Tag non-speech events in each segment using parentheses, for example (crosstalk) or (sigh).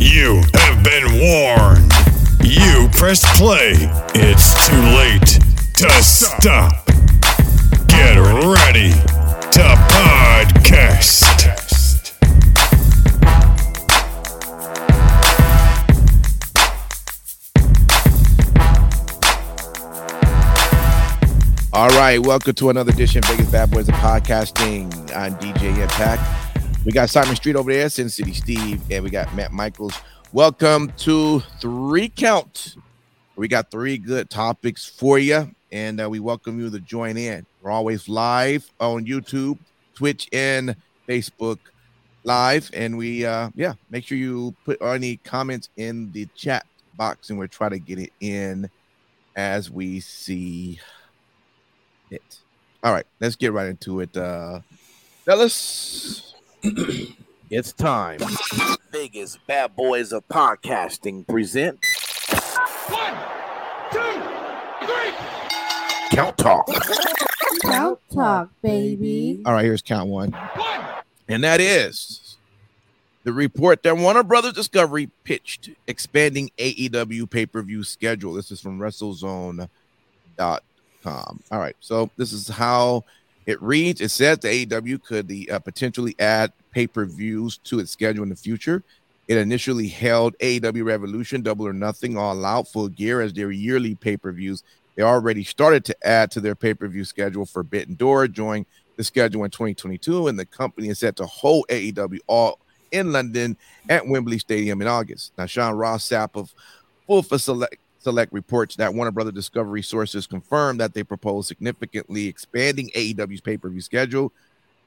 You have been warned. You pressed play. It's too late to stop. Get ready to podcast. All right, welcome to another edition of Vegas Bad Boys of Podcasting. I'm DJ Impact. We got Simon Street over there, Sin City Steve, and we got Matt Michaels. Welcome to Three Count. We got three good topics for you, and uh, we welcome you to join in. We're always live on YouTube, Twitch, and Facebook Live. And we, uh, yeah, make sure you put any comments in the chat box, and we'll try to get it in as we see it. All right, let's get right into it. Uh fellas, it's time. Vegas Bad Boys of Podcasting present One, two, three. Count Talk. Count talk, baby. All right, here's count one. One. And that is the report that Warner Brothers Discovery pitched expanding AEW pay-per-view schedule. This is from WrestleZone.com. All right, so this is how it reads. It says the AEW could the, uh, potentially add pay-per-views to its schedule in the future. It initially held AEW Revolution, Double or Nothing, All Out, Full Gear as their yearly pay-per-views. They already started to add to their pay-per-view schedule. For Forbidden Door joined the schedule in 2022, and the company is set to hold AEW All in London at Wembley Stadium in August. Now, Sean Ross Sapp of Fightful Select Select reports that Warner Brother Discovery sources confirmed that they propose significantly expanding AEW's pay-per-view schedule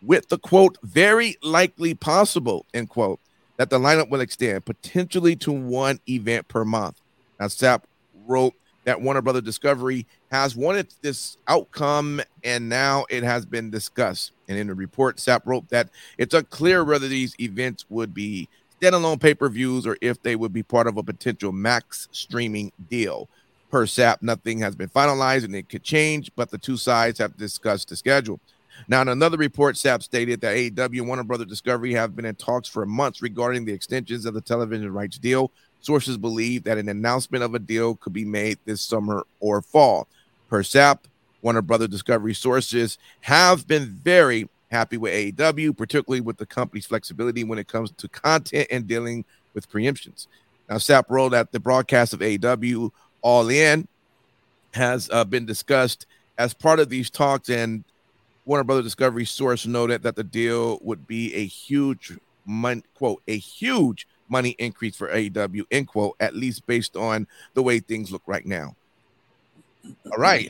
with the quote very likely possible end quote that the lineup will extend potentially to one event per month. Now, Sapp wrote that Warner Brother Discovery has wanted this outcome and now it has been discussed. And in the report, Sapp wrote that it's unclear whether these events would be standalone pay-per-views or if they would be part of a potential max streaming deal. Per Sapp, nothing has been finalized and it could change, but the two sides have discussed the schedule. Now, in another report, Sapp stated that AEW and Warner Brother Discovery have been in talks for months regarding the extensions of the television rights deal. Sources believe that an announcement of a deal could be made this summer or fall. Per Sapp, Warner Brother Discovery sources have been very happy with AEW, particularly with the company's flexibility when it comes to content and dealing with preemptions. Now, Sapp wrote that the broadcast of AEW All In has uh, been discussed as part of these talks, and Warner Brother Discovery source noted that the deal would be a huge mon- quote a huge money increase for AEW end quote at least based on the way things look right now. All right,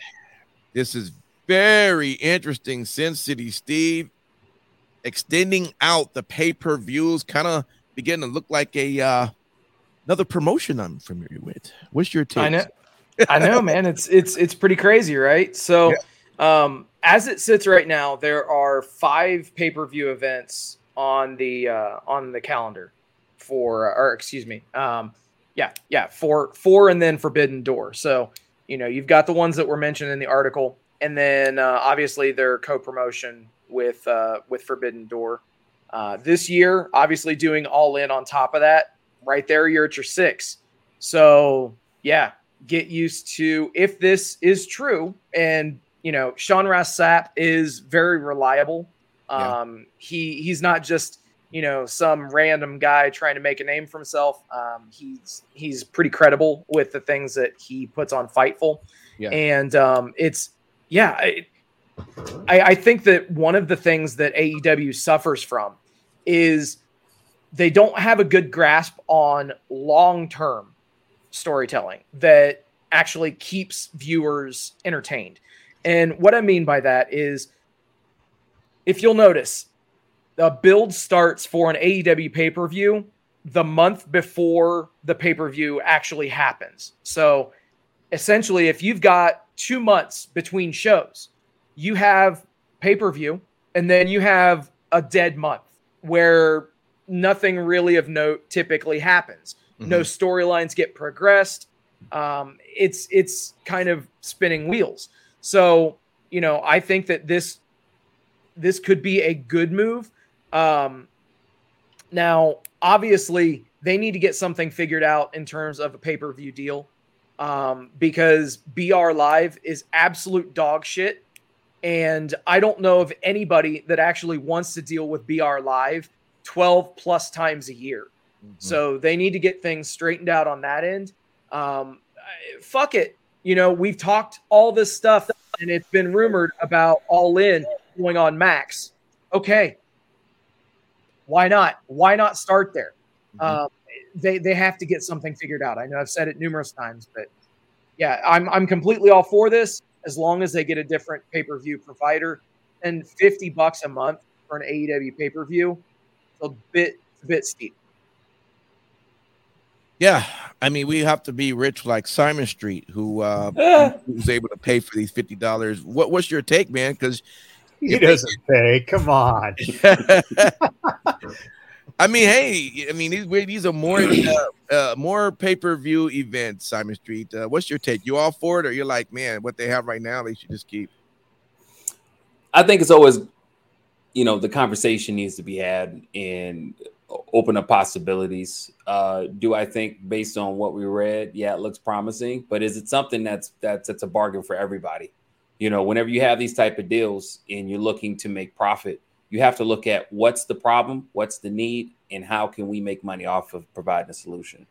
this is very interesting. Sin City Steve extending out the pay per views, kind of beginning to look like a uh, another promotion I'm familiar with. What's your take? I know, I know, (laughs) man. It's it's it's pretty crazy, right? So, um, as it sits right now, there are five pay per view events on the uh, on the calendar for, or excuse me, um, yeah, yeah, four four, and then Forbidden Door. So, you know, you've got the ones that were mentioned in the article, and then uh, obviously their co promotion with uh, with Forbidden Door. Uh, this year, obviously doing all in on top of that, right there, you're at your six. So yeah, get used to if this is true, and you know, Sean Ross Sapp is very reliable. Yeah. Um, he he's not just you know some random guy trying to make a name for himself. Um, he's he's pretty credible with the things that he puts on Fightful, Yeah. and um, it's yeah. It, I, I think that one of the things that AEW suffers from is they don't have a good grasp on long term storytelling that actually keeps viewers entertained. And what I mean by that is if you'll notice, the build starts for an AEW pay per view the month before the pay per view actually happens. So essentially, if you've got two months between shows, you have pay per view, and then you have a dead month where nothing really of note typically happens. Mm-hmm. No storylines get progressed. Um, it's it's kind of spinning wheels. So you know, I think that this this could be a good move. Um, now, obviously, they need to get something figured out in terms of a pay per view deal um, because BR Live is absolute dog shit. And I don't know of anybody that actually wants to deal with BR Live 12 plus times a year. Mm-hmm. So they need to get things straightened out on that end. Um, fuck it. You know, we've talked all this stuff and it's been rumored about All In going on Max. Okay. Why not? Why not start there? Mm-hmm. Um, they they have to get something figured out. I know I've said it numerous times, but yeah, I'm I'm completely all for this as long as they get a different pay per view provider. And fifty bucks a month for an AEW pay per view, it's a bit a bit steep. Yeah, I mean, we have to be rich like Simon Street, who uh, (laughs) who's able to pay for these fifty dollars. What what's your take, man? Because he doesn't pay. Come on. (laughs) (laughs) I mean, hey, I mean these these are more uh, uh, more pay per view events. Simon Street, uh, what's your take? You all for it, or you're like, man, what they have right now, they should just keep. I think it's always, you know, the conversation needs to be had and open up possibilities. Uh, do I think, based on what we read, yeah, it looks promising, but is it something that's that's that's a bargain for everybody? You know, whenever you have these type of deals and you're looking to make profit you have to look at what's the problem, what's the need, and how can we make money off of providing a solution.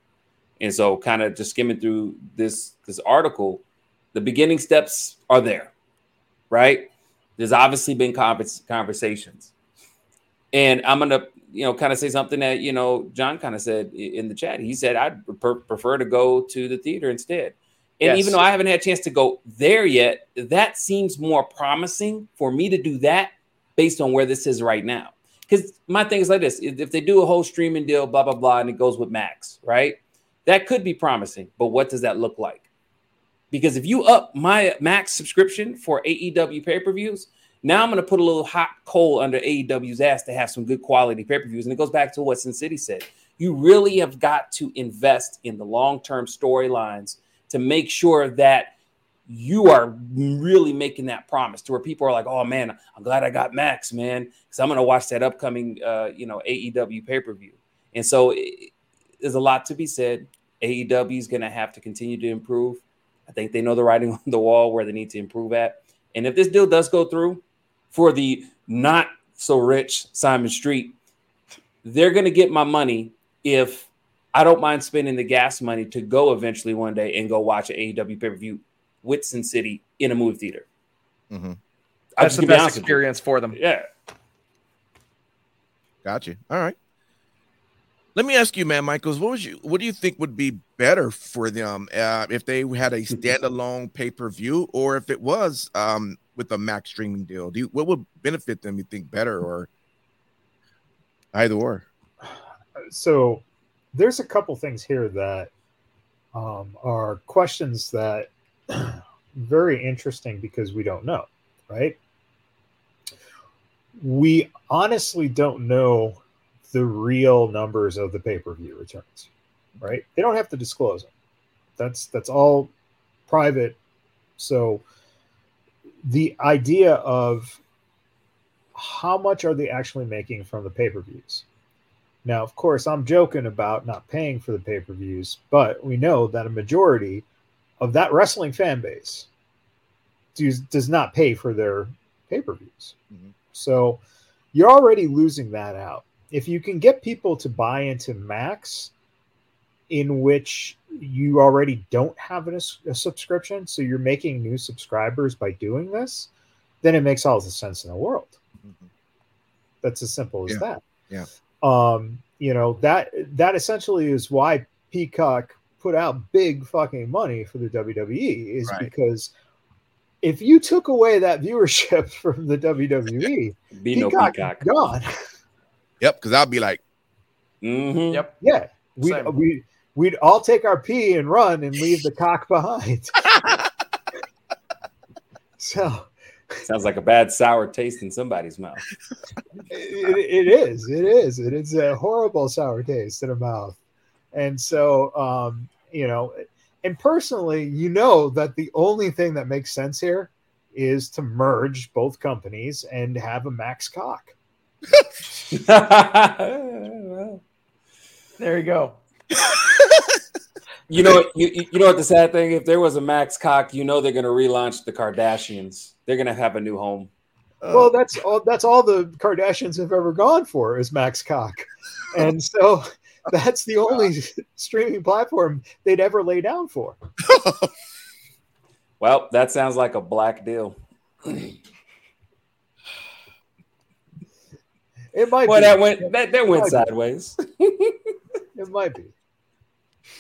And so, kind of just skimming through this this article, the beginning steps are there, right? There's obviously been conversations, and I'm gonna you know kind of say something that you know John kind of said in the chat. He said I'd prefer to go to the theater instead. And yes. even though I haven't had a chance to go there yet, that seems more promising for me to do that based on where this is right now. Because my thing is like this if they do a whole streaming deal, blah, blah, blah, and it goes with Max, right? That could be promising, but what does that look like? Because if you up my Max subscription for AEW pay per views, now I'm going to put a little hot coal under AEW's ass to have some good quality pay per views. And it goes back to what Sin City said. You really have got to invest in the long term storylines to make sure that you are really making that promise to where people are like, "Oh man, I'm glad I got Max, man, because I'm gonna watch that upcoming, uh, you know, AEW pay per view." And so, it, there's a lot to be said. AEW is gonna have to continue to improve. I think they know the writing (laughs) on the wall where they need to improve at. And if this deal does go through for the not so rich Simon Street, they're gonna get my money if I don't mind spending the gas money to go eventually one day and go watch an AEW pay per view with Sin City in a movie theater. Mm-hmm. That's the best experience for them. Yeah. Got you. All right. Let me ask you, man, Michaels, what was you what do you think would be better for them uh, if they had a (laughs) standalone pay per view, or if it was um, with a max streaming deal? Do you, what would benefit them? You think better, or either or? So, there's a couple things here that um, are questions that (clears throat) very interesting because we don't know, right? We honestly don't know the real numbers of the pay-per-view returns, right? They don't have to disclose them. That's that's all private. So the idea of how much are they actually making from the pay-per-views? Now, of course, I'm joking about not paying for the pay-per-views, but we know that a majority of that wrestling fan base does, does not pay for their pay per views. Mm-hmm. So you're already losing that out. If you can get people to buy into Max, in which you already don't have a, a subscription, so you're making new subscribers by doing this, then it makes all the sense in the world. Mm-hmm. That's as simple as yeah. that. Yeah. Um, you know that that essentially is why Peacock put out big fucking money for the WWE is right. because if you took away that viewership (laughs) from the WWE, (laughs) be no Peacock gone. (laughs) Yep, because I'll be like, Mhm. Yep. Yeah, we Same. we we'd all take our pee and run and leave the cock behind. so Sounds like a bad sour taste in somebody's mouth. it, it is, it is, it is a horrible sour taste in a mouth, and so um, you know, and personally, you know that the only thing that makes sense here is to merge both companies and have a max cock. (laughs) There you go. You know, you, you know what the sad thing? If there was a Max Cock, you know they're going to relaunch the Kardashians. They're going to have a new home. Well, that's all. That's all the Kardashians have ever gone for is Max Cock, and so (laughs) that's the only streaming platform they'd ever lay down for. (laughs) Well, that sounds like a black deal. It might Boy, be. that went that, that went sideways. It might be.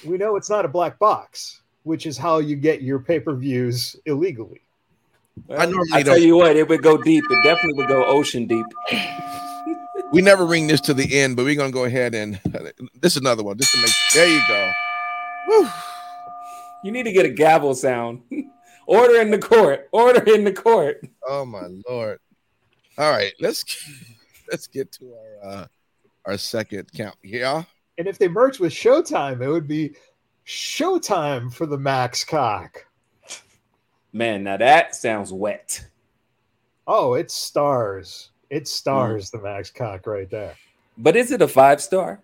We know it's not a black box, which is how you get your pay per views illegally. Well, normally I tell don't- you what, it would go deep. It definitely would go ocean deep. We never ring this to the end, but we're gonna go ahead and this is another one. Just to make there you go. Whew. You need to get a gavel sound. (laughs) Order in the court. Order in the court. Oh my lord. All right, let's let's get to our uh our second count. Yeah. And if they merge with Showtime, it would be Showtime for the Max Cock. Man, now that sounds wet. Oh, it's stars. It stars the Max Cock right there. But is it a five star?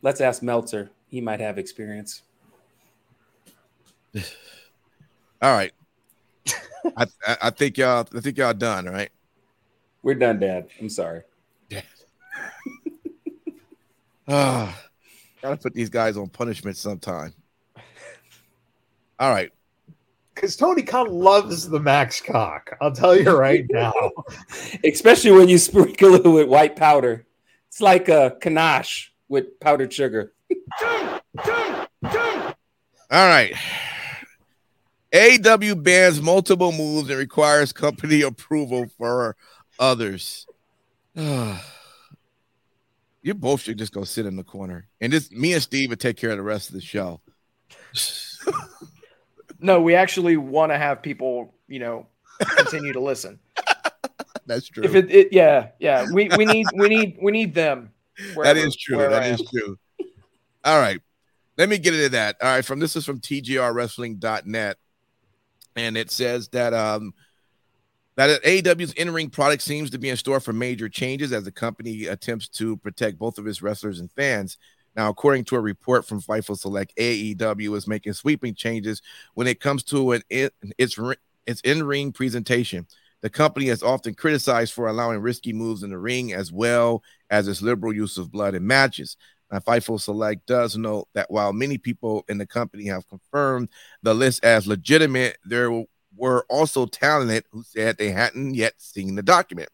Let's ask Meltzer. He might have experience. (sighs) All right. I, I I think y'all I think y'all done, right? We're done, Dad. I'm sorry. Dad. (sighs) Ah, gotta put these guys on punishment sometime. All right. Because Tony Khan loves the Max Cock. I'll tell you right (laughs) now. Especially when you sprinkle it with white powder. It's like a ganache with powdered sugar. All right. AW bans multiple moves and requires company approval for others. (sighs) you both should just go sit in the corner. And just me and Steve would take care of the rest of the show. (laughs) No, we actually want to have people, you know, continue to listen. (laughs) That's true. If it, it yeah, yeah, we, we need we need we need them. (laughs) that wherever- is true. That is true. All right. Let me get into that. All right. From this is from tjrwrestling.net. And it says that um that AEW's in-ring product seems to be in store for major changes as the company attempts to protect both of its wrestlers and fans. Now, according to a report from Fightful Select, AEW is making sweeping changes when it comes to an it, its its in-ring presentation. The company is often criticized for allowing risky moves in the ring as well as its liberal use of blood in matches. Now, Fightful Select does note that while many people in the company have confirmed the list as legitimate, there were also talented who said they hadn't yet seen the document.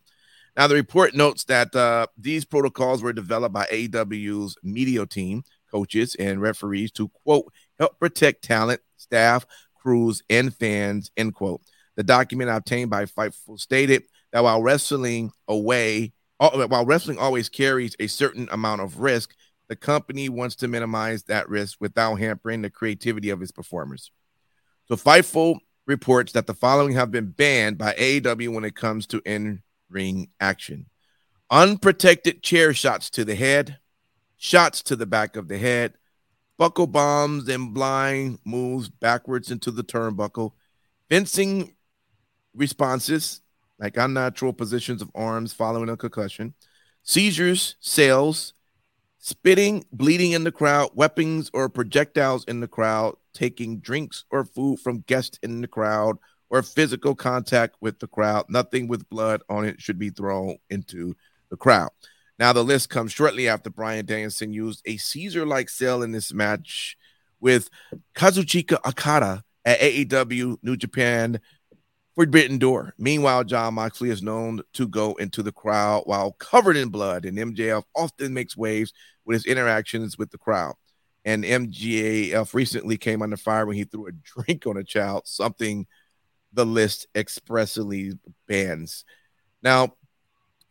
Now, the report notes that uh, these protocols were developed by AW's media team, coaches, and referees to quote help protect talent, staff, crews, and fans. End quote. The document obtained by Fightful stated that while wrestling away, uh, while wrestling always carries a certain amount of risk, the company wants to minimize that risk without hampering the creativity of its performers. So Fightful reports that the following have been banned by AEW when it comes to in-ring action. Unprotected chair shots to the head, shots to the back of the head, buckle bombs and blind moves backwards into the turnbuckle, fencing responses like unnatural positions of arms following a concussion, seizures, sales, spitting, bleeding in the crowd, weapons or projectiles in the crowd, taking drinks or food from guests in the crowd, or physical contact with the crowd. Nothing with blood on it should be thrown into the crowd. Now, the list comes shortly after Bryan Danielson used a Caesar like sell in this match with Kazuchika Okada at AEW New Japan Forbidden Door. Meanwhile, Jon Moxley is known to go into the crowd while covered in blood, and MJF often makes waves with his interactions with the crowd. And MJF recently came under fire when he threw a (laughs) drink on a child, something the list expressly bans. Now,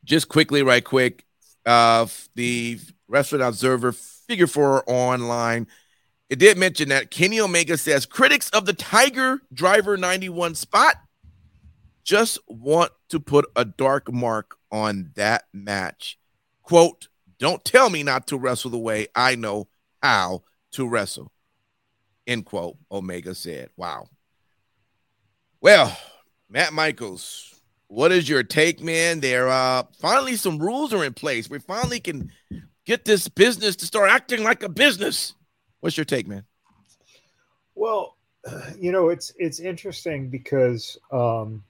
just quickly, right quick, uh, the Wrestling Observer Figure Four online. It did mention that Kenny Omega says critics of the Tiger Driver 91 spot just want to put a dark mark on that match. Quote, don't tell me not to wrestle the way I know how to wrestle. End quote, Omega said. Wow. Well, Matt Michaels, what is your take, man? There uh finally some rules are in place. We finally can get this business to start acting like a business. What's your take, man? Well, (sighs) you know, it's it's interesting because um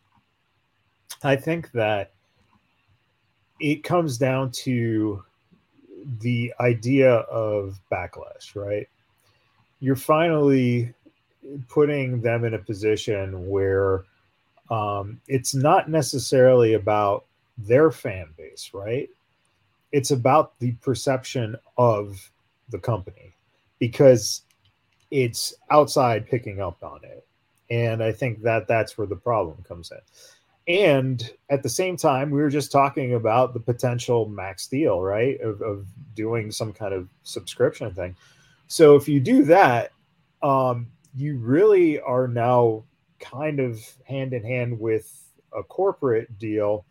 I think that it comes down to the idea of backlash, right? You're finally putting them in a position where um, it's not necessarily about their fan base, right? It's about the perception of the company because it's outside picking up on it. And I think that that's where the problem comes in. And at the same time, we were just talking about the potential max deal, right? Of, of doing some kind of subscription thing. So if you do that, um, you really are now kind of hand in hand with a corporate deal.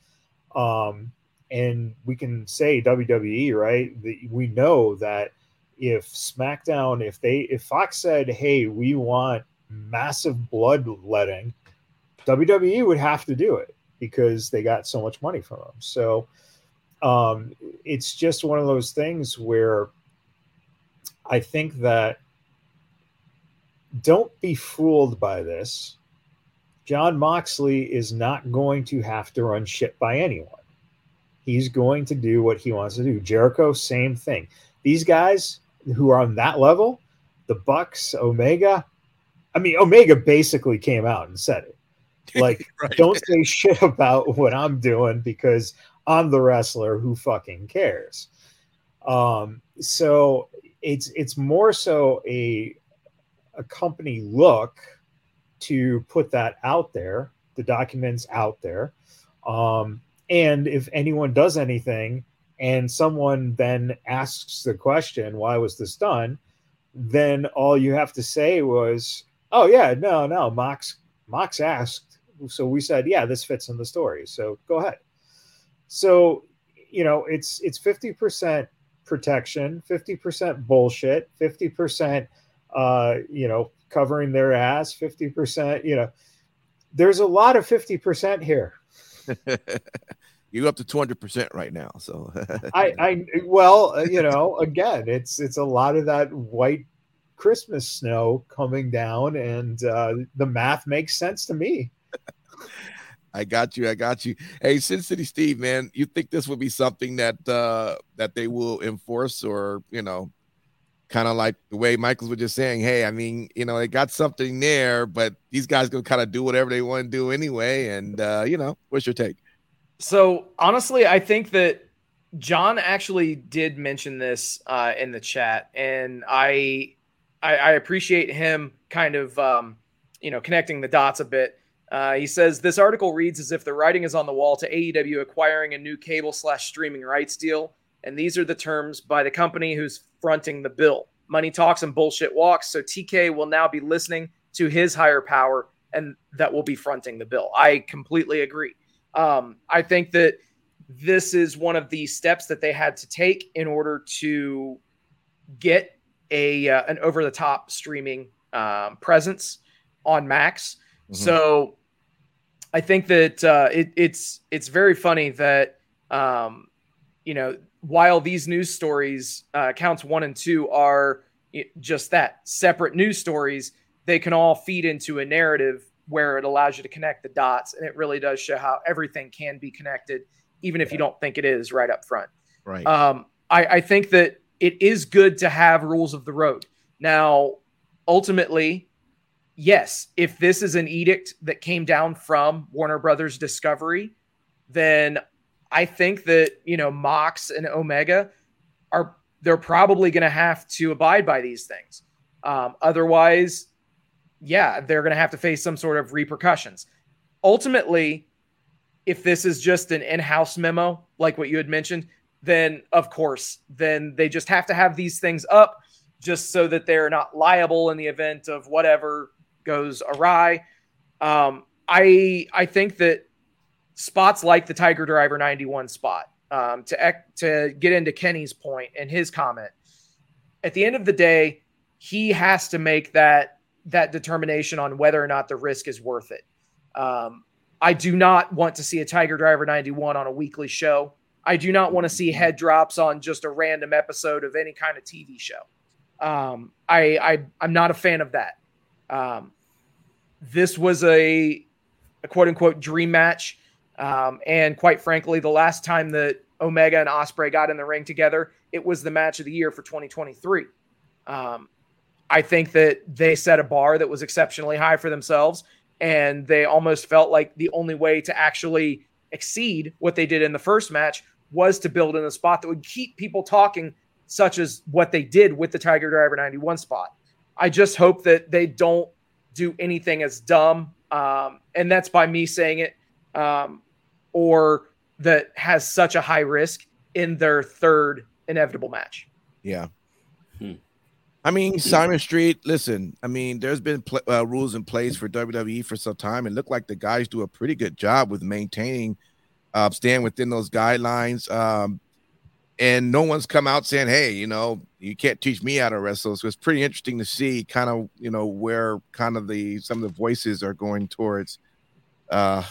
Um, and we can say WWE, right? The, we know that if SmackDown, if they, if Fox said, "Hey, we want massive bloodletting," WWE would have to do it because they got so much money from them. So um, it's just one of those things where I think that don't be fooled by this. Jon Moxley is not going to have to run shit by anyone. He's going to do what he wants to do. Jericho, same thing. These guys who are on that level, the Bucks, Omega, I mean, Omega basically came out and said it. (laughs) Like, right. don't say shit about what I'm doing because I'm the wrestler who fucking cares. Um, so it's it's more so a a company look to put that out there, the documents out there. Um, and if anyone does anything and someone then asks the question, why was this done? Then all you have to say was, oh yeah, no, no, Mox Mox asked. So we said, yeah, this fits in the story. So go ahead. So, you know, it's it's 50% protection, 50% bullshit, 50% uh, you know, covering their ass, 50%, you know. There's a lot of 50% here. (laughs) You're up to 200% right now. So (laughs) I, I, well, you know, again, it's, it's a lot of that white Christmas snow coming down, and uh, the math makes sense to me. (laughs) I got you. I got you. Hey, Sin City Steve, man, you think this would be something that uh that they will enforce or you know kind of like the way Michaels was just saying, hey, I mean, you know, they got something there, but these guys gonna kind of do whatever they want to do anyway. And uh, you know, what's your take? So honestly, I think that John actually did mention this uh, in the chat, and I, I, I appreciate him kind of um, you know connecting the dots a bit. Uh, he says this article reads as if the writing is on the wall to AEW acquiring a new cable slash streaming rights deal, and these are the terms by the company who's fronting the bill. Money talks and bullshit walks. So TK will now be listening to his higher power and that will be fronting the bill. I completely agree. Um, I think that this is one of the steps that they had to take in order to get a uh, an over the top streaming um, presence on Max. Mm-hmm. So I think that uh, it, it's it's very funny that um, you know while these news stories, uh, counts one and two, are just that separate news stories, they can all feed into a narrative where it allows you to connect the dots. And it really does show how everything can be connected, even if you don't think it is right up front. Right. Um, I, I think that it is good to have rules of the road. Now, ultimately, yes, if this is an edict that came down from Warner Brothers Discovery, then I think that, you know, Mox and Omega are they're probably going to have to abide by these things. Um, otherwise, yeah, they're going to have to face some sort of repercussions. Ultimately, if this is just an in-house memo, like what you had mentioned, then of course, then they just have to have these things up just so that they're not liable in the event of whatever goes awry. Um, I I think that spots like the Tiger Driver 91 spot um, to to get into Kenny's point and his comment. At the end of the day, he has to make that that determination on whether or not the risk is worth it. Um, I do not want to see a Tiger Driver 91 on a weekly show. I do not want to see head drops on just a random episode of any kind of TV show. Um, I, I I'm not a fan of that. Um, this was a, a quote unquote dream match, um, and quite frankly, the last time that Omega and Ospreay got in the ring together, it was the match of the year for 2023. Um, I think that they set a bar that was exceptionally high for themselves, and they almost felt like the only way to actually exceed what they did in the first match was to build in a spot that would keep people talking, such as what they did with the Tiger Driver 91 spot. I just hope that they don't do anything as dumb, um, and that's by me saying it, um, or that has such a high risk in their third inevitable match. Yeah. Hmm. I mean, Simon Street. Listen, I mean, there's been pl- uh, rules in place for WWE for some time, and look like the guys do a pretty good job with maintaining, uh, staying within those guidelines. Um, and no one's come out saying, "Hey, you know, you can't teach me how to wrestle." So it's pretty interesting to see, kind of, you know, where kind of the some of the voices are going towards. Uh,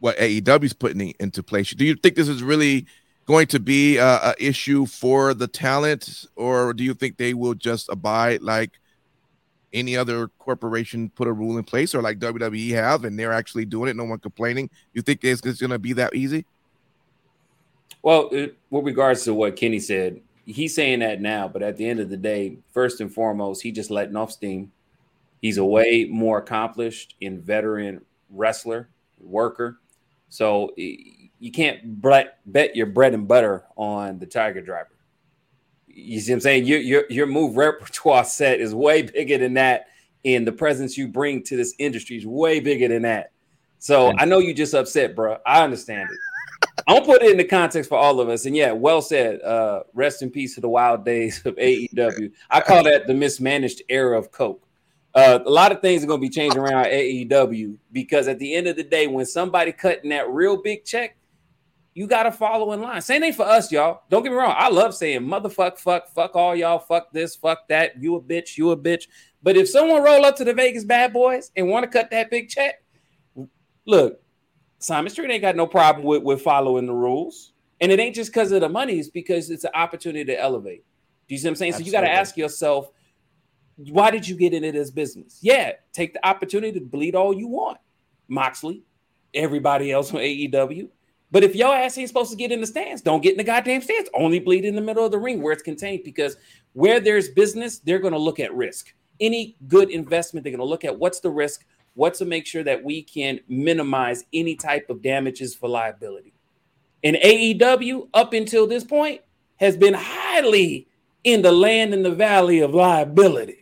what AEW's putting into place. Do you think this is really going to be a, a, issue for the talent, or do you think they will just abide like any other corporation put a rule in place, or like WWE have, and they're actually doing it, no one complaining? You think it's, it's going to be that easy? Well, it, with regards to what Kenny said, he's saying that now, but at the end of the day, first and foremost, he just letting off steam. He's a way more accomplished and veteran wrestler, worker. So you can't bet your bread and butter on the Tiger Driver. You see what I'm saying? Your your your move repertoire set is way bigger than that, and the presence you bring to this industry is way bigger than that. So I know you just upset, bro. I understand it. I'll put it in the context for all of us. And yeah, well said. Uh, rest in peace to the wild days of AEW. I call that the mismanaged era of Coke. Uh, a lot of things are going to be changing around AEW because at the end of the day, when somebody cutting that real big check, you got to follow in line. Same thing for us, y'all. Don't get me wrong. I love saying motherfuck, fuck, fuck all y'all, fuck this, fuck that. You a bitch, you a bitch. But if someone roll up to the Vegas Bad Boys and want to cut that big check, look, Simon Street ain't got no problem with, with following the rules. And it ain't just because of the money, it's because it's an opportunity to elevate. Do you see what I'm saying? Absolutely. So you got to ask yourself, why did you get into this business? Yeah, take the opportunity to bleed all you want. Moxley, everybody else from AEW. But if your ass ain't supposed to get in the stands, don't get in the goddamn stands. Only bleed in the middle of the ring where it's contained because where there's business, they're going to look at risk. Any good investment, they're going to look at what's the risk, what to make sure that we can minimize any type of damages for liability. And AEW, up until this point, has been highly in the land and the valley of liability.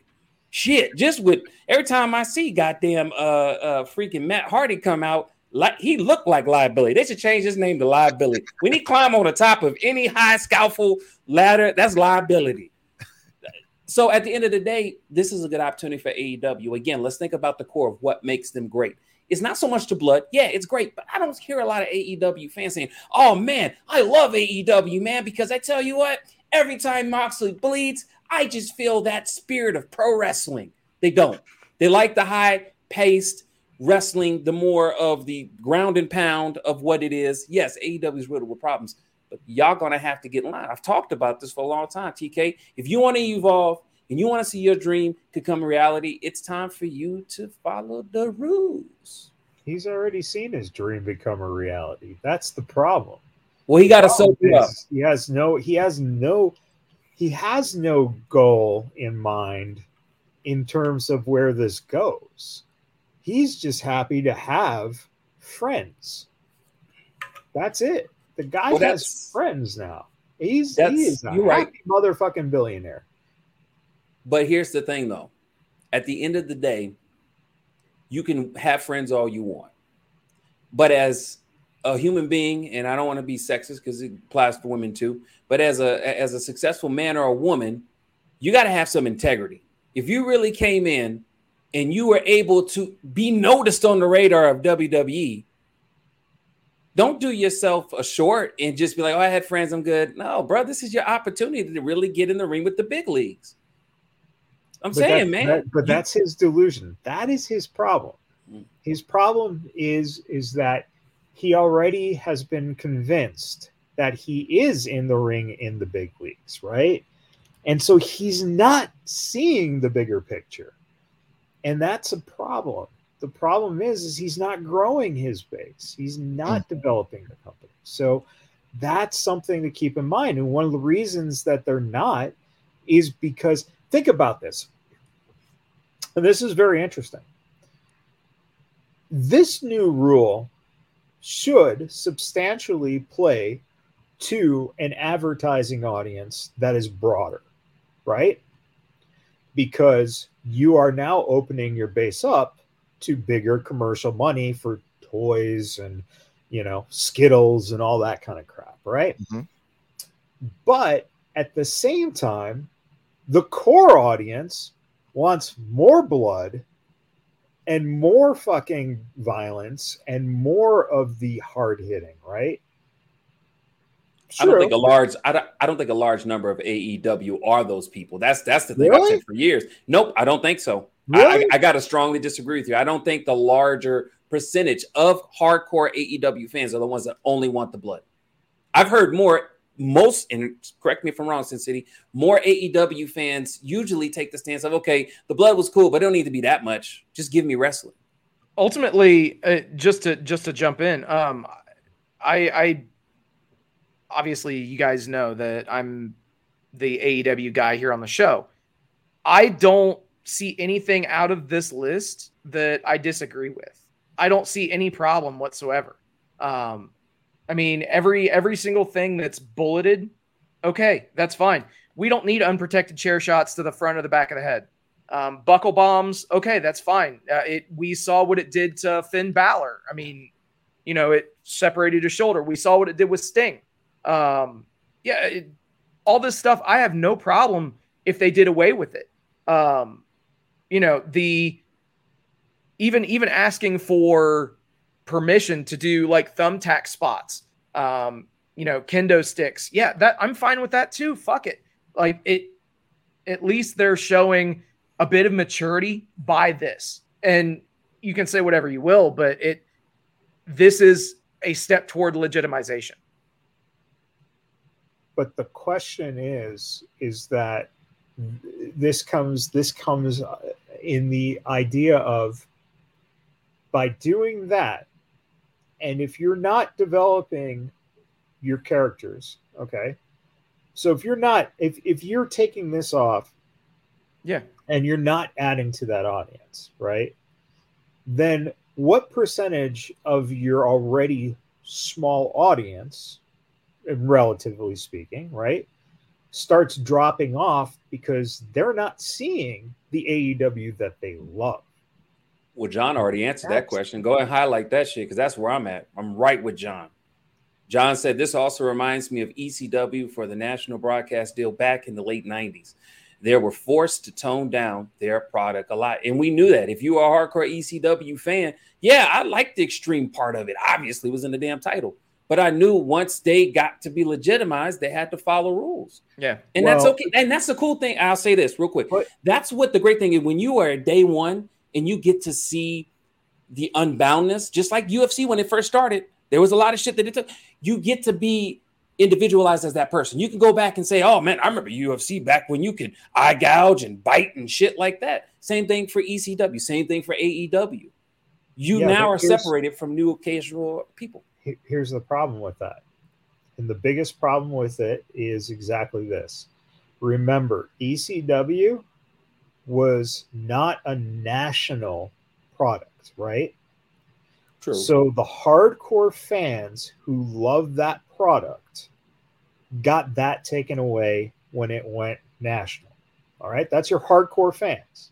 Shit, just with every time I see goddamn uh uh freaking Matt Hardy come out, like he looked like liability. They should change his name to liability. when he climb on the top of any high scaffold ladder, that's liability. So at the end of the day, this is a good opportunity for AEW. Again, let's think about the core of what makes them great. It's not so much the blood. Yeah, it's great, but I don't hear a lot of AEW fans saying, "Oh man, I love AEW, man," because I tell you what, every time Moxley bleeds, I just feel that spirit of pro wrestling. They don't. They like the high paced wrestling, the more of the ground and pound of what it is. Yes, AEW is riddled with problems, but y'all gonna have to get in line. I've talked about this for a long time, TK. If you want to evolve and you want to see your dream become a reality, it's time for you to follow the rules. He's already seen his dream become a reality. That's the problem. Well, he got to soak it up. He has no. He has no. He has no goal in mind in terms of where this goes. He's just happy to have friends. That's it. The guy well, has friends now. He's he is a you're right. motherfucking billionaire. But here's the thing though. At the end of the day, you can have friends all you want. But as a human being, and I don't want to be sexist because it applies to women too, but as a as a successful man or a woman, you got to have some integrity. If you really came in and you were able to be noticed on the radar of WWE, don't do yourself a short and just be like, "Oh, I had friends, I'm good." No, bro, this is your opportunity to really get in the ring with the big leagues. I'm But saying, man. that- but that's his delusion. That is his problem. Mm. His problem is is that he already has been convinced that he is in the ring in the big leagues, right? And so he's not seeing the bigger picture. And that's a problem. The problem is is he's not growing his base. He's not mm. developing the company. So that's something to keep in mind. And one of the reasons that they're not is because think about this. And this is very interesting. This new rule should substantially play to an advertising audience that is broader, right? Because you are now opening your base up to bigger commercial money for toys and, you know, Skittles and all that kind of crap, right? Mhm. But at the same time, the core audience wants more blood and more fucking violence and more of the hard hitting, right? I don't think a large I don't, I don't think a large number of AEW are those people. That's that's the thing I've said for years. Nope, I don't think so. Really? I, I, I got to strongly disagree with you. I don't think the larger percentage of hardcore AEW fans are the ones that only want the blood. I've heard more, most, and correct me if I'm wrong, Sin City, more AEW fans usually take the stance of, okay, the blood was cool, but it don't need to be that much. Just give me wrestling. ultimately uh, just to just to jump in um i i obviously you guys know that i'm the aew guy here on the show i don't see anything out of this list that i disagree with i don't see any problem whatsoever um i mean every every single thing that's bulleted okay that's fine we don't need unprotected chair shots to the front or the back of the head um, buckle bombs, okay, that's fine. Uh, it we saw what it did to Finn Balor. I mean, you know, it separated his shoulder. We saw what it did with Sting. Um, yeah, it, all this stuff. I have no problem if they did away with it. Um, you know, the even even asking for permission to do like thumbtack spots, um, you know, kendo sticks. Yeah, that I'm fine with that too. Fuck it. Like it at least they're showing a bit of maturity by this. And you can say whatever you will, but it this is a step toward legitimization. but the question is is that this comes this comes in the idea of by doing that and if you're not developing your characters okay so if you're not if if you're taking this off Yeah. and you're not adding to that audience right then what percentage of your already small audience relatively speaking, right, starts dropping off because they're not seeing the AEW that they love. Well, John already answered that question. Go and highlight that shit because that's where I'm at. I'm right with John. John said this also reminds me of ECW for the national broadcast deal back in the late 90s. They were forced to tone down their product a lot. And we knew that. If you are a hardcore ECW fan, yeah, I liked the extreme part of it. Obviously, it was in the damn title. But I knew once they got to be legitimized, they had to follow rules. Yeah. And that's okay. And that's the cool thing. I'll say this real quick. But- that's what the great thing is when you are at day one and you get to see the unboundness, just like UFC when it first started, there was a lot of shit that it took. You get to be individualized as that person. You can go back and say, oh man, I remember UFC back when you could eye gouge and bite and shit like that. Same thing for ECW, same thing for AEW. You Yeah, now are separated from new occasional people. Here's the problem with that. And the biggest problem with it is exactly this. Remember, ECW was not a national product, right? True. So the hardcore fans who love that product got that taken away when it went national. All right, that's your hardcore fans.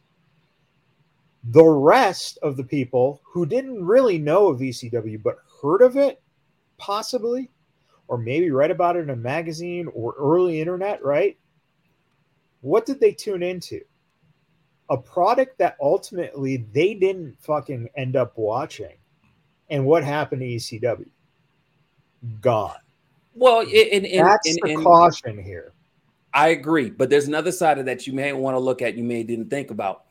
The rest of the people who didn't really know of ECW but heard of it possibly, or maybe read about it in a magazine or early internet, right? What did they tune into? A product that ultimately they didn't fucking end up watching. And what happened to ECW? Gone. Well, and, and, That's and, the and caution here. I agree, but there's another side of that you may want to look at. You may didn't think about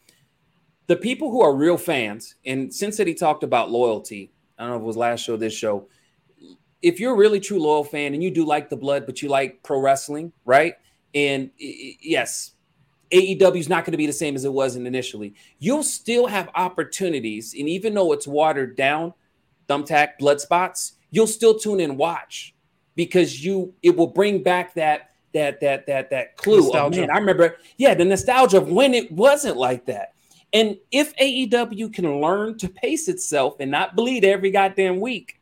the people who are real fans. And since that he talked about loyalty, I don't know if it was last show, this show. If you're a really true loyal fan and you do like the blood, but you like pro wrestling, right? And yes, AEW is not going to be the same as it was initially. You'll still have opportunities, and even though it's watered down, thumbtack, blood spots, you'll still tune in, watch because you it will bring back that that that that that clue. Nostalgia. man, I remember, yeah, the nostalgia of when it wasn't like that. And if AEW can learn to pace itself and not bleed every goddamn week,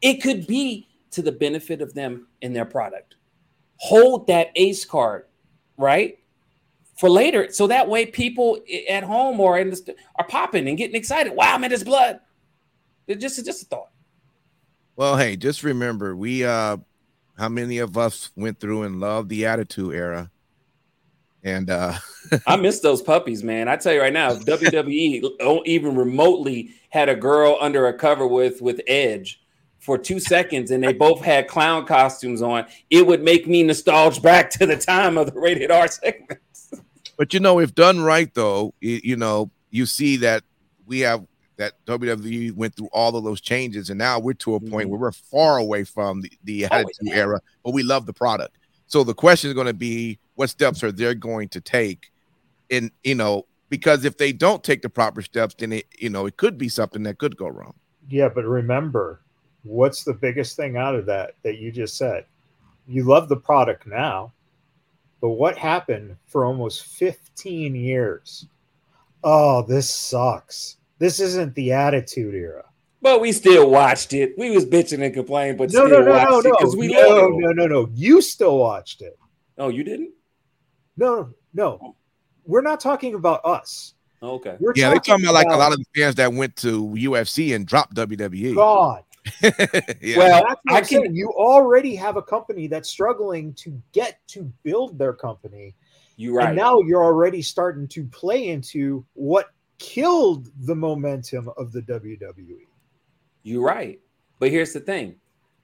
it could be to the benefit of them and their product. Hold that ace card, right? For later, so that way people at home or in the st- are popping and getting excited. Wow, man, it's blood. It's just just a thought. Well, hey, just remember, we uh how many of us went through and loved the attitude era? And uh I (laughs) miss those puppies, man. I tell you right now, WWE don't even remotely had a girl under a cover with with Edge for two seconds, and they both had clown costumes on, it would make me nostalgic back to the time of the rated R segments. But you know, if done right though, you, you know, you see that we have that WWE went through all of those changes, and now we're to a point Mhm. where we're far away from the, the Oh, attitude yeah. era, but we love the product. So the question is going to be, what steps are they going to take? In you know, because if they don't take the proper steps, then it you know it could be something that could go wrong. Yeah, but remember, what's the biggest thing out of that that you just said? You love the product now, but what happened for almost 15 years? Oh, this sucks. This isn't the attitude era. But we still watched it. We was bitching and complaining, but No, still no, no, watched no, it no, because we no, loyal. no, no, no. You still watched it. Oh, you didn't? No, no. We're not talking about us. Okay. We're Yeah, they're talking about like a lot of the fans that went to UFC and dropped WWE. God. (laughs) yeah. Well, That's I I'm can- saying. You already have a company that's struggling to get to build their company. You right. And now you're already starting to play into what killed the momentum of the. WWE. You're right. But here's the thing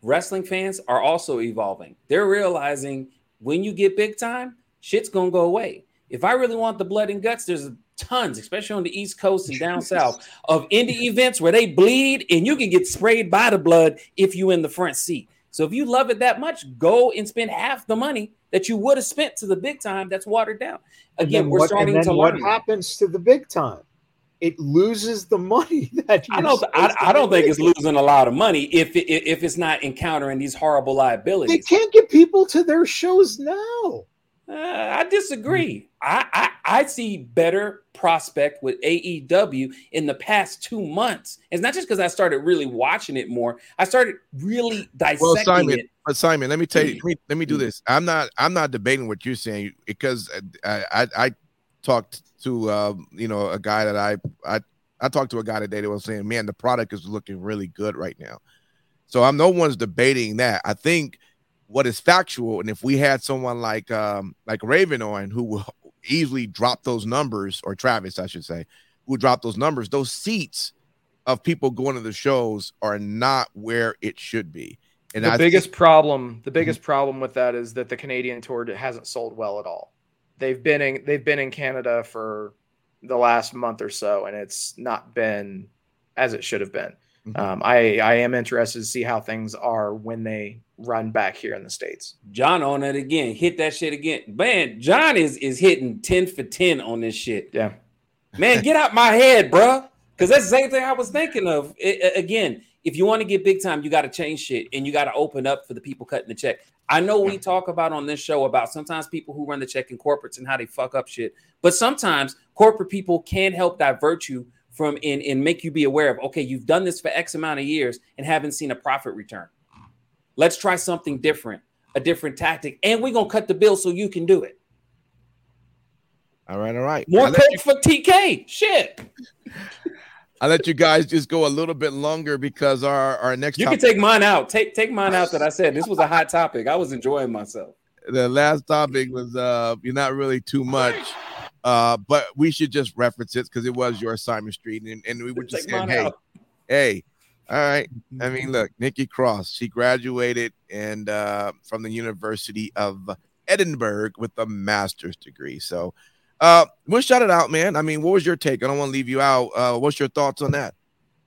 wrestling fans are also evolving. They're realizing when you get big time, shit's going to go away. If I really want the blood and guts, there's tons, especially on the East Coast and down south, of indie events where they bleed and you can get sprayed by the blood if you in the front seat. So if you love it that much, go and spend half the money that you would have spent to the big time that's watered down. Again, we're what, starting to what learn. happens to the big time? It loses the money (laughs) that I don't. I, I don't think it's losing a lot of money if it, if it's not encountering these horrible liabilities. They can't get people to their shows now. Uh, I disagree. I, I I see better prospect with AEW in the past two months. It's not just because I started really watching it more. I started really dissecting Well, Simon, it. but Simon, let me tell you, let me, let me do this. I'm not, I'm not debating what you're saying because I, I, I talked to, uh, you know, a guy that I, I, I talked to a guy today that was saying, man, the product is looking really good right now. So I'm no one's debating that. I think what is factual, and if we had someone like, um, like Raven on who will easily drop those numbers, or Travis, I should say, who drop those numbers, those seats of people going to the shows are not where it should be. And the I biggest think- problem, the biggest problem with that is that the Canadian tour hasn't sold well at all. They've been in they've been in Canada for the last month or so, and it's not been as it should have been. Mhm. Um, I I am interested to see how things are when they run back here in the states. John on it again. Hit that shit again. Man, John is is hitting 10 for 10 on this shit. Yeah, Man, get out my head, bruh. Because that's the same thing I was thinking of. I- I- again, if you want to get big time, you got to change shit and you got to open up for the people cutting the check. I know we talk about on this show about sometimes people who run the check in corporates and how they fuck up shit, but sometimes corporate people can help divert you from and, and make you be aware of okay, you've done this for X amount of years and haven't seen a profit return. Let's try something different, a different tactic, and we're gonna cut the bill so you can do it. All right, all right. More I'll you, coke for TK. Shit. (laughs) I let you guys just go a little bit longer because our our next You can take mine out. Take take mine out that I said. This was a hot topic. I was enjoying myself. the last topic was uh you're not really too much. Uh, but we should just reference it because it was your assignment street, and, and we were just Take saying, hey, out. hey, all right. I mean, look, (laughs) Nikki Cross, she graduated and uh, from the University of Edinburgh with a master's degree. So uh, we'll shout it out, man. I mean, what was your take? I don't want to leave you out. Uh, what's your thoughts on that?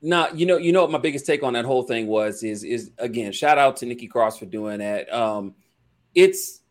Nah, you know, you know what my biggest take on that whole thing was is is again, shout out to Nikki Cross for doing that. Um, it's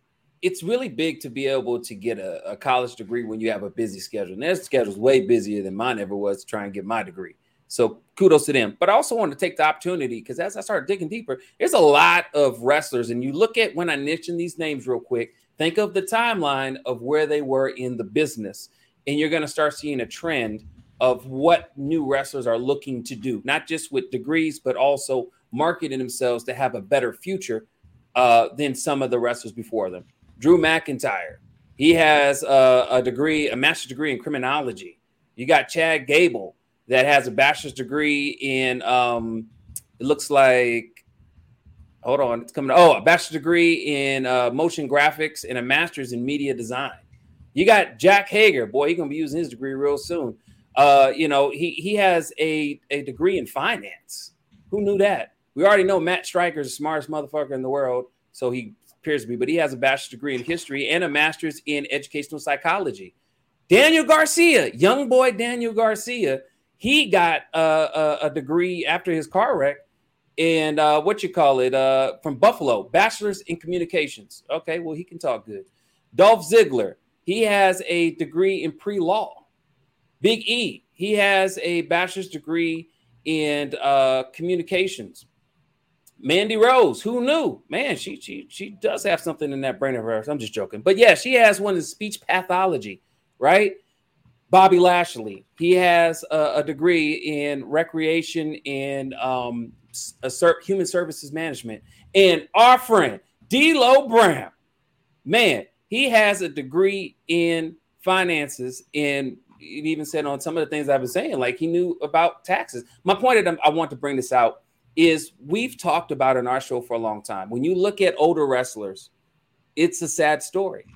it's really big to be able to get a, a college degree when you have a busy schedule. And their schedule's way busier than mine ever was to try and get my degree. So kudos to them. But I also want to take the opportunity because as I start digging deeper, there's a lot of wrestlers, and you look at when I mention these names real quick, think of the timeline of where they were in the business, and you're going to start seeing a trend of what new wrestlers are looking to do, not just with degrees, but also marketing themselves to have a better future uh, than some of the wrestlers before them. Drew McIntyre, he has a, a degree, a master's degree in criminology. You got Chad Gable that has a bachelor's degree in, um, it looks like, hold on, it's coming. Oh, a bachelor's degree in uh, motion graphics and a master's in media design. You got Jack Hager, boy, he's gonna be using his degree real soon. Uh, you know, he he has a, a degree in finance. Who knew that? We already know Matt Striker is the smartest motherfucker in the world, so he appears to be, but he has a bachelor's degree in history and a master's in educational psychology. Daniel Garcia, young boy Daniel Garcia, he got uh, a, a degree after his car wreck and uh, what you call it uh, from Buffalo, bachelor's in communications. Okay, well he can talk good. Dolph Ziggler, he has a degree in pre-law. Big E, he has a bachelor's degree in uh, communications. Mandy Rose, who knew? Man, she she she does have something in that brain of hers. I'm just joking, but yeah, she has one in speech pathology, right? Bobby Lashley, he has a, a degree in recreation and um, s- a ser- human services management. And our friend D'Lo Brown, man, he has a degree in finances and it even said on some of the things I've been saying, like he knew about taxes. My point I'm- I want to bring this out is we've talked about in our show for a long time. When you look at older wrestlers, it's a sad story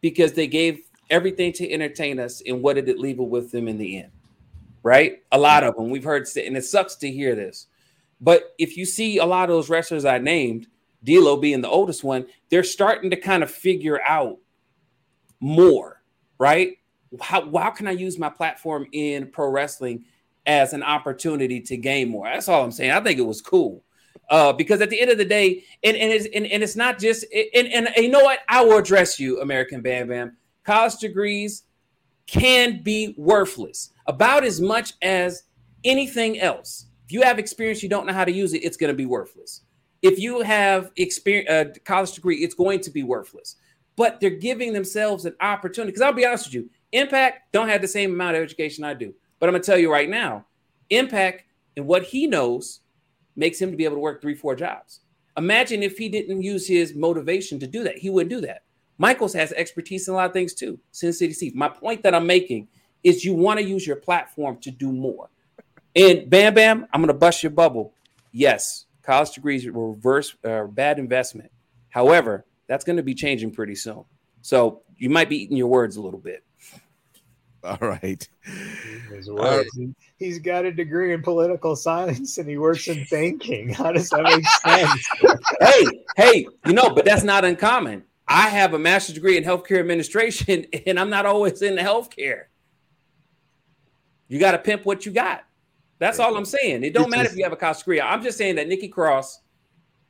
because they gave everything to entertain us, and what did it leave with them in the end? Right? A lot of them we've heard, and it sucks to hear this. But if you see a lot of those wrestlers I named, D'Lo being the oldest one, they're starting to kind of figure out more, right? How, how can I use my platform in pro wrestling as an opportunity to gain more? That's all I'm saying. I think it was cool. Uh, because at the end of the day, and, and, it's, and, and it's not just, and, and, and you know what? I will address you, American Bam Bam. College degrees can be worthless about as much as anything else. If you have experience, you don't know how to use it, it's going to be worthless. If you have experience, uh, college degree, it's going to be worthless. But they're giving themselves an opportunity. Because I'll be honest with you, Impact don't have the same amount of education I do. But I'm to tell you right now, Impact and what he knows makes him to be able to work three, four jobs. Imagine if he didn't use his motivation to do that. He wouldn't do that. Michaels has expertise in a lot of things too. Sin City Steve. My point that I'm making is you want to use your platform to do more. And Bam Bam, I'm to bust your bubble. Yes, college degrees were reverse uh, bad investment. However, that's going to be changing pretty soon. So you might be eating your words a little bit. (laughs) All right. His words. He- He's got a degree in political science and he works in banking. (laughs) How does that make sense? (laughs) hey, hey, you know, but that's not uncommon. I have a master's degree in healthcare administration, and I'm not always in the healthcare. You got to pimp what you got. That's all I'm saying. It don't It's matter just- if you have a college degree. I'm just saying that Nikki Cross,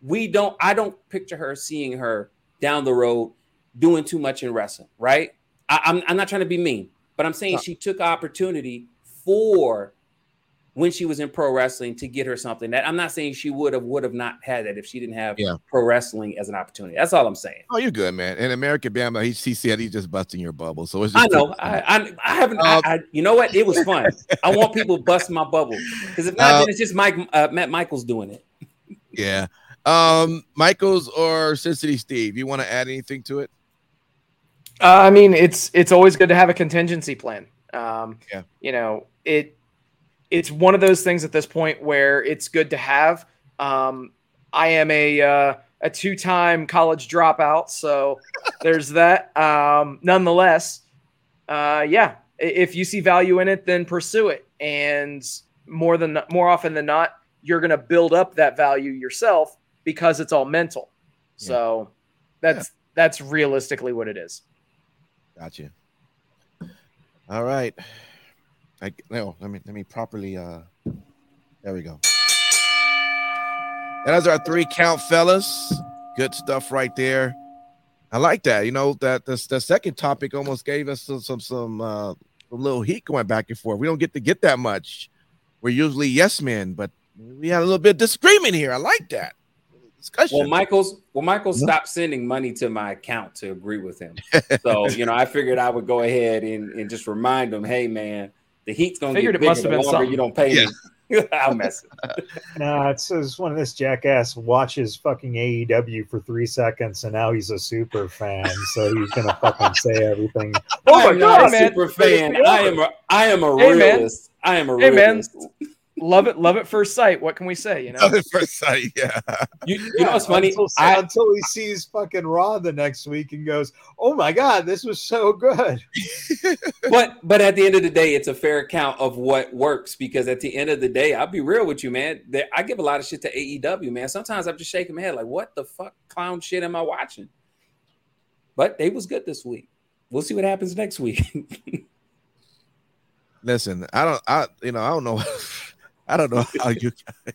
we don't. I don't picture her seeing her down the road doing too much in wrestling. Right? I, I'm I'm not trying to be mean, but I'm saying she took opportunity for when she was in pro wrestling to get her something that I'm not saying she would have would have not had that if she didn't have Yeah. pro wrestling as an opportunity. That's all I'm saying. Oh, you're good, man. And American Bama, he, he said he's just busting your bubble. So it's I know. I, I I haven't. Um, I, I you know what? It was fun. (laughs) I want people bust my bubble because if not, Uh, then it's just Mike uh, Matt Michaels doing it. yeah. Um, Michaels or Sin City Steve, you want to add anything to it? Uh, I mean, it's it's always good to have a contingency plan. Um, Yeah. You know, it it's one of those things at this point where it's good to have. Um, I am a uh, a two time college dropout, so (laughs) there's that. Um, nonetheless, uh, yeah, if you see value in it, then pursue it. And more than more often than not, you're going to build up that value yourself because it's all mental. So that's that's realistically what it is. Gotcha. All right. I no, let me let me properly uh there we go. That is our three count, fellas. Good stuff right there. I like that. You know, that the, the second topic almost gave us some some some uh little heat going back and forth. We don't get to get that much. We're usually yes men, but we had a little bit of disagreement here. I like that. Discussion. Well, Michael's well, Michael stopped sending money to my account to agree with him. So (laughs) you know, I figured I would go ahead and, and just remind him, hey man, the heat's gonna Figured get it must bigger have the been longer something. you don't pay me. (laughs) I'll mess it. (laughs) Nah, it's, it's when this jackass watches fucking AEW for three seconds and now he's a super fan, so he's gonna fucking say everything. Oh I my am not God, a man. super fan. I am a I am a Hey, man. realist. I am a realist. Hey, man. Realist. Love it, love it first sight. What can we say? You know, Other first sight, yeah. You, you know what's funny? Until, I, until he sees fucking Raw the next week and goes, "Oh my god, this was so good." (laughs) but but at the end of the day, it's a fair account of what works because at the end of the day, I'll be real with you, man. There, I give a lot of shit to AEW, man. Sometimes I'm just shaking my head like, what the fuck clown shit am I watching? But they was good this week. We'll see what happens next week. (laughs) Listen, I don't, I, you know, I don't know, (laughs) I don't know how you, guys,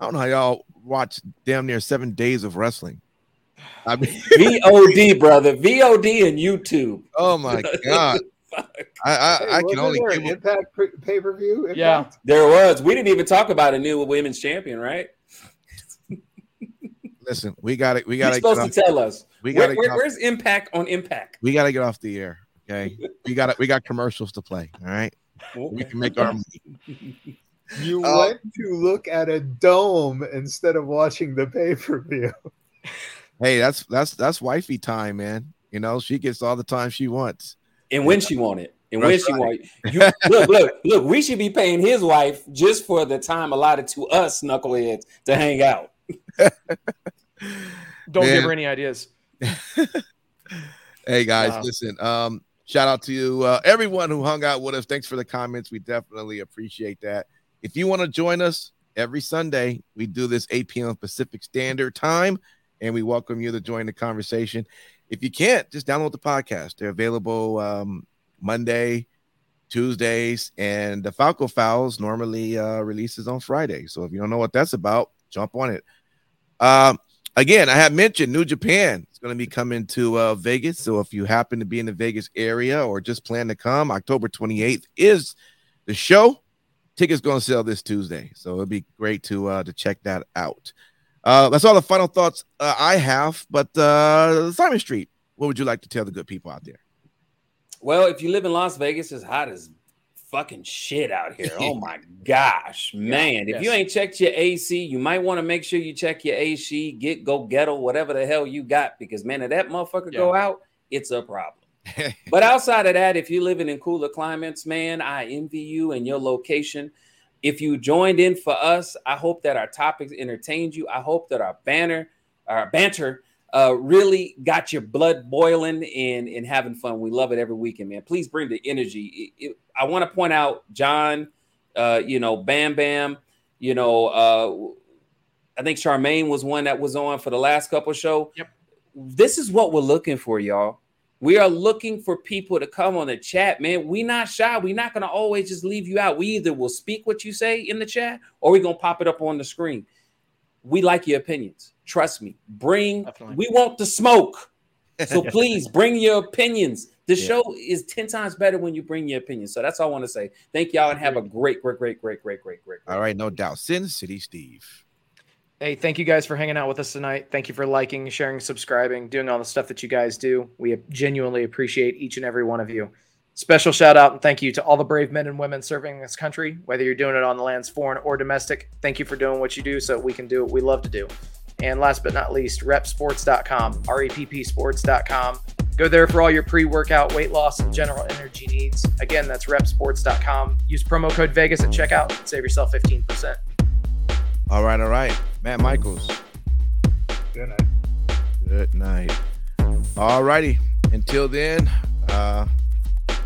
I don't know how y'all watch damn near seven days of wrestling. I mean, (laughs) VOD, brother. VOD and YouTube. oh my (laughs) god, I, I, Hey, I can only there give an a- Impact pay per view. Yeah. There was. We didn't even talk about a new women's champion, right? (laughs) listen. We got it. We You're got to. supposed to tell us. We got where- to. where's Impact on Impact? We got to get off the air. Okay, we got it. We got commercials to play. All right, we can make our. You Uh, went to look at a dome instead of watching the pay per view. Hey, that's that's that's wifey time, man. You know, she gets all the time she wants. and when she want it, and when That's she right. want it. You, look, look, look. We should be paying his wife just for the time allotted to us knuckleheads to hang out. (laughs) don't Man. give her any ideas. (laughs) Hey guys, Wow. listen. Um, shout out to you, uh, everyone who hung out with us. Thanks for the comments. We definitely appreciate that. If you want to join us every Sunday, we do this 8 p.m. Pacific Standard Time, and we welcome you to join the conversation. If you can't, just download the podcast. They're available um, Monday, Tuesdays, and the Falco Fouls normally uh, releases on Friday. So if you don't know what that's about, jump on it. Um, again, I have mentioned New Japan is going to be coming to uh, Vegas. So if you happen to be in the Vegas area or just plan to come, October 28th is the show. Tickets going to sell this Tuesday, so it'd be great to uh, to check that out. Uh, that's all the final thoughts uh, I have. But uh, Simon Street, what would you like to tell the good people out there? Well, if you live in Las Vegas, it's hot as fucking shit out here. Oh (laughs) my gosh, man! if you ain't checked your AC, you might want to make sure you check your AC. Get go ghetto, whatever the hell you got, because man, if that motherfucker go out, it's a problem. (laughs) but outside of that, if you're living in cooler climates, man, I envy you and your location. If you joined in for us, I hope that our topics entertained you. I hope that our banner, our banter, uh, really got your blood boiling and, and having fun. We love it every weekend, man. Please bring the energy. It- it- I want to point out John, uh, you know, Bam Bam, you know, uh, I think Charmaine was one that was on for the last couple show. Yep. This is what we're looking for, y'all. We are looking for people to come on the chat, man. We not shy. We're not gonna always just leave you out. We either will speak what you say in the chat or we're gonna pop it up on the screen. We like your opinions. Trust me. Bring Definitely. we want the smoke. So (laughs) please bring your opinions. The Yeah. show is 10 times better when you bring your opinions. So that's all I want to say. Thank y'all and have a great, great, great, great, great, great, great. All right, no doubt. Sin City Steve. Hey, thank you guys for hanging out with us tonight. Thank you for liking, sharing, subscribing, doing all the stuff that you guys do. We genuinely appreciate each and every one of you. Special shout out and thank you to all the brave men and women serving this country, whether you're doing it on the lands foreign or domestic. Thank you for doing what you do so we can do what we love to do. And last but not least, reppsports.com, R E P P sports.com. Go there for all your pre workout, weight loss, and general energy needs. Again, that's reppsports.com. Use promo code Vegas at checkout. And save yourself 15%. All right, all right. Matt Michaels. Good night. Good night. All righty. Until then, uh,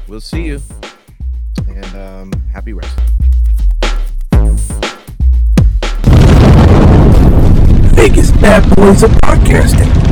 we'll see you. And um, happy wrestling. Vegas Bad Boys of Podcasting.